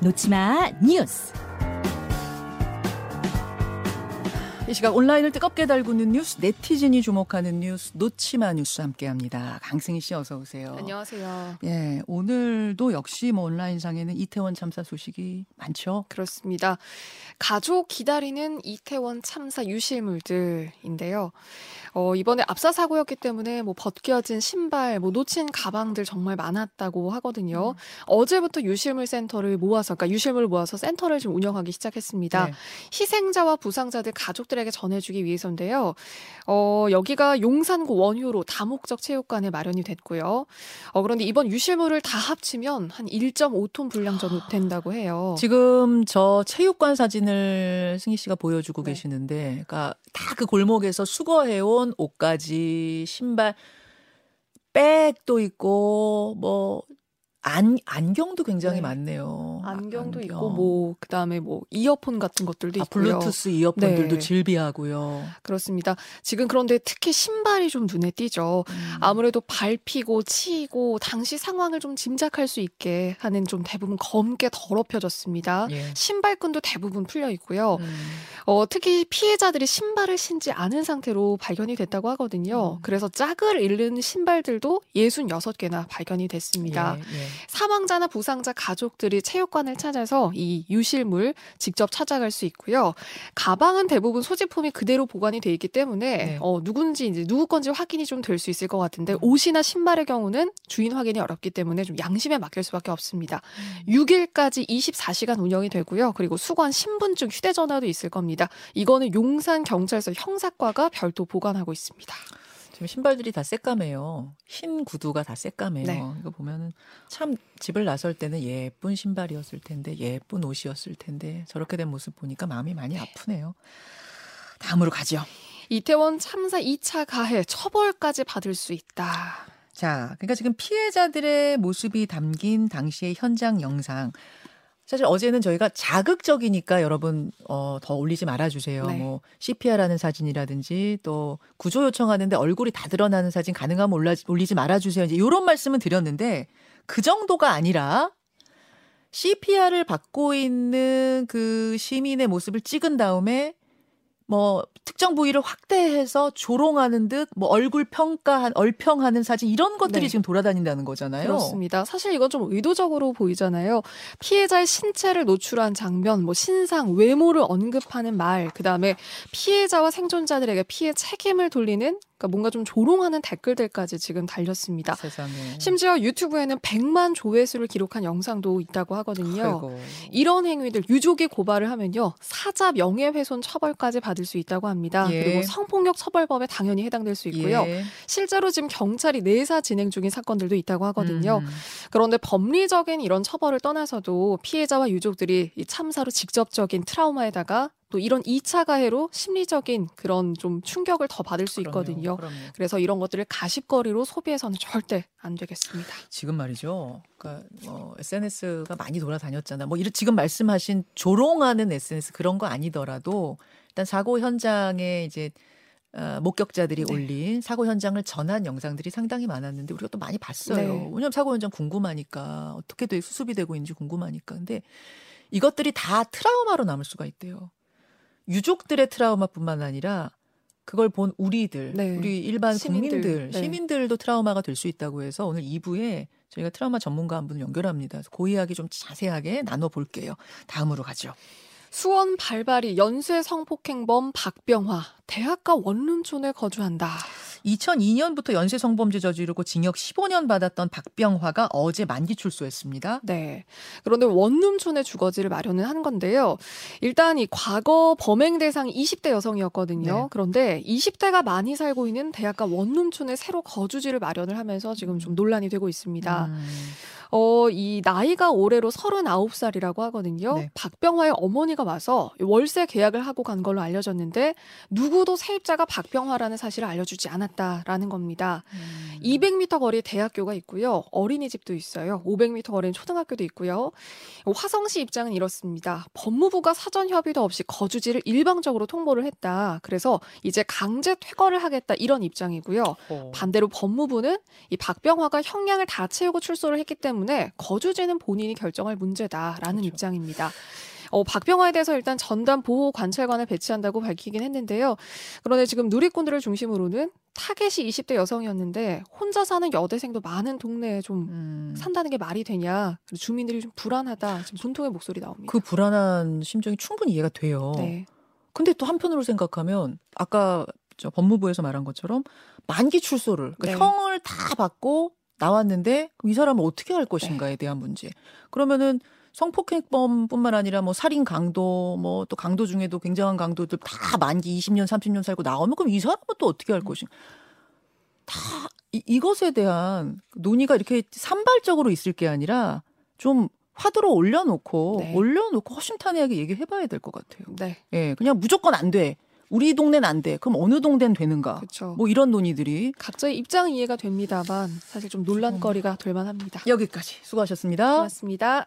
놓치마 뉴스. 이 시각 온라인을 뜨겁게 달구는 뉴스, 네티즌이 주목하는 뉴스, 놓치마 뉴스 함께합니다. 강승희 씨 어서 오세요. 안녕하세요. 예, 오늘도 역시 뭐 온라인상에는 이태원 참사 소식이 많죠. 그렇습니다. 가족 기다리는 이태원 참사 유실물들인데요. 어, 이번에 압사 사고였기 때문에 뭐 벗겨진 신발, 뭐 놓친 가방들 정말 많았다고 하거든요. 음. 어제부터 유실물 센터를 모아서, 그러니까 유실물을 모아서 센터를 좀 운영하기 시작했습니다. 네. 희생자와 부상자들 가족들 에게 전해주기 위해서인데요. 어, 여기가 용산구 원효로 다목적 체육관에 마련이 됐고요. 어, 그런데 이번 유실물을 다 합치면 한 1.5톤 분량 정도 된다고 해요. 지금 저 체육관 사진을 승희 씨가 보여주고 네. 계시는데, 그러니까 다 그 골목에서 수거해온 옷까지 신발 백도 있고 뭐 안, 안경도 굉장히 네. 많네요. 안경도 안경. 있고 뭐 그다음에 뭐 이어폰 같은 것들도 아, 있고요. 블루투스 이어폰들도 네. 질비하고요. 그렇습니다. 지금 그런데 특히 신발이 좀 눈에 띄죠. 음. 아무래도 밟히고 치이고 당시 상황을 좀 짐작할 수 있게 하는 좀 대부분 검게 더럽혀졌습니다. 예. 신발끈도 대부분 풀려 있고요. 음. 어, 특히 피해자들이 신발을 신지 않은 상태로 발견이 됐다고 하거든요. 음. 그래서 짝을 잃는 신발들도 66개나 발견이 됐습니다. 예, 예. 사망자나 부상자 가족들이 체육관을 찾아서 이 유실물 직접 찾아갈 수 있고요. 가방은 대부분 소지품이 그대로 보관이 돼 있기 때문에 네. 어, 누군지 이제 누구 건지 확인이 좀 될 수 있을 것 같은데 음. 옷이나 신발의 경우는 주인 확인이 어렵기 때문에 좀 양심에 맡길 수밖에 없습니다. 음. 6일까지 24시간 운영이 되고요. 그리고 수거한 신분증, 휴대전화도 있을 겁니다. 이거는 용산 경찰서 형사과가 별도 보관하고 있습니다. 지금 신발들이 다 새까매요. 흰 구두가 다 새까매요. 네. 이거 보면은 참 집을 나설 때는 예쁜 신발이었을 텐데 예쁜 옷이었을 텐데 저렇게 된 모습 보니까 마음이 많이 아프네요. 다음으로 가죠. 이태원 참사 2차 가해 처벌까지 받을 수 있다. 자, 그러니까 지금 피해자들의 모습이 담긴 당시의 현장 영상 사실 어제는 저희가 자극적이니까 여러분 어, 더 올리지 말아주세요. 네. 뭐 CPR하는 사진이라든지 또 구조 요청하는데 얼굴이 다 드러나는 사진 가능하면 올라, 올리지 말아주세요. 이제 이런 말씀은 드렸는데 그 정도가 아니라 CPR을 받고 있는 그 시민의 모습을 찍은 다음에 뭐 특정 부위를 확대해서 조롱하는 듯 뭐 얼굴 평가한 얼평하는 사진 이런 것들이 네. 지금 돌아다닌다는 거잖아요. 그렇습니다. 사실 이건 좀 의도적으로 보이잖아요. 피해자의 신체를 노출한 장면, 뭐 신상, 외모를 언급하는 말, 그다음에 피해자와 생존자들에게 피해 책임을 돌리는 그러니까 뭔가 좀 조롱하는 댓글들까지 지금 달렸습니다. 세상에. 심지어 유튜브에는 100만 조회수를 기록한 영상도 있다고 하거든요. 아이고. 이런 행위들 유족이 고발을 하면요. 사자 명예훼손 처벌까지 받을 수 있다고 합니다. 예. 그리고 성폭력 처벌법에 당연히 해당될 수 있고요. 예. 실제로 지금 경찰이 내사 진행 중인 사건들도 있다고 하거든요. 음. 그런데 법리적인 이런 처벌을 떠나서도 피해자와 유족들이 이 참사로 직접적인 트라우마에다가 또 이런 2차 가해로 심리적인 그런 좀 충격을 더 받을 수 그럼요, 있거든요. 그럼요. 그래서 이런 것들을 가십거리로 소비해서는 절대 안 되겠습니다. 지금 말이죠. 그러니까 뭐 SNS가 많이 돌아다녔잖아. 뭐 이런 지금 말씀하신 조롱하는 SNS 그런 거 아니더라도 일단 사고 현장에 이제 어, 목격자들이 네. 올린 사고 현장을 전한 영상들이 상당히 많았는데 우리가 또 많이 봤어요. 네. 왜냐하면 사고 현장 궁금하니까 어떻게 돼 수습이 되고 있는지 궁금하니까. 근데 이것들이 다 트라우마로 남을 수가 있대요. 유족들의 트라우마뿐만 아니라 그걸 본 우리들, 네. 우리 일반 시민들. 국민들, 네. 시민들도 트라우마가 될 수 있다고 해서 오늘 2부에 저희가 트라우마 전문가 한 분을 연결합니다. 그 이야기 좀 자세하게 나눠볼게요. 다음으로 가죠. 수원 발발이 연쇄 성폭행범 박병화 대학가 원룸촌에 거주한다. 2002년부터 연쇄 성범죄 저지르고 징역 15년 받았던 박병화가 어제 만기 출소했습니다. 네. 그런데 원룸촌에 주거지를 마련을 한 건데요. 일단 이 과거 범행 대상 20대 여성이었거든요. 네. 그런데 20대가 많이 살고 있는 대학가 원룸촌에 새로 거주지를 마련을 하면서 지금 좀 논란이 되고 있습니다. 음. 어, 이 나이가 올해로 39살이라고 하거든요. 네. 박병화의 어머니가 와서 월세 계약을 하고 간 걸로 알려졌는데 누구도 세입자가 박병화라는 사실을 알려주지 않았다라는 겁니다. 음. 200m 거리에 대학교가 있고요. 어린이집도 있어요. 500m 거리는 초등학교도 있고요. 화성시 입장은 이렇습니다. 법무부가 사전 협의도 없이 거주지를 일방적으로 통보를 했다. 그래서 이제 강제 퇴거를 하겠다 이런 입장이고요. 어. 반대로 법무부는 이 박병화가 형량을 다 채우고 출소를 했기 때문에 때문에 거주지는 본인이 결정할 문제다라는 그렇죠. 입장입니다. 어, 박병화에 대해서 일단 전담 보호 관찰관을 배치한다고 밝히긴 했는데요. 그런데 지금 누리꾼들을 중심으로는 타겟이 20대 여성이었는데 혼자 사는 여대생도 많은 동네에 좀 음. 산다는 게 말이 되냐. 주민들이 좀 불안하다. 지금 분통의 목소리 나옵니다. 그 불안한 심정이 충분히 이해가 돼요. 네. 근데 또 한편으로 생각하면 아까 저 법무부에서 말한 것처럼 만기 출소를 그러니까 네. 형을 다 받고 나왔는데 이 사람은 어떻게 할 것인가에 네. 대한 문제. 그러면은 성폭행범뿐만 아니라 뭐 살인 강도 뭐 또 강도 중에도 굉장한 강도들 다 만기 20년 30년 살고 나오면 그럼 이 사람은 또 어떻게 할 것인가? 다 이, 이것에 대한 논의가 이렇게 산발적으로 있을 게 아니라 좀 화두로 올려놓고 네. 올려놓고 허심탄회하게 얘기해봐야 될 것 같아요. 네. 예, 그냥 무조건 안 돼. 우리 동네는 안 돼. 그럼 어느 동네는 되는가? 그쵸. 뭐 이런 논의들이 각자의 입장은 이해가 됩니다만 사실 좀 논란거리가 될 만합니다. 여기까지 수고하셨습니다. 고맙습니다.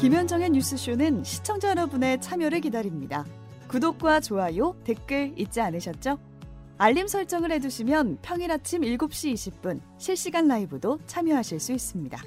김현정의 뉴스쇼는 시청자 여러분의 참여를 기다립니다. 구독과 좋아요, 댓글 잊지 않으셨죠? 알림 설정을 해두시면 평일 아침 7시 20분 실시간 라이브도 참여하실 수 있습니다.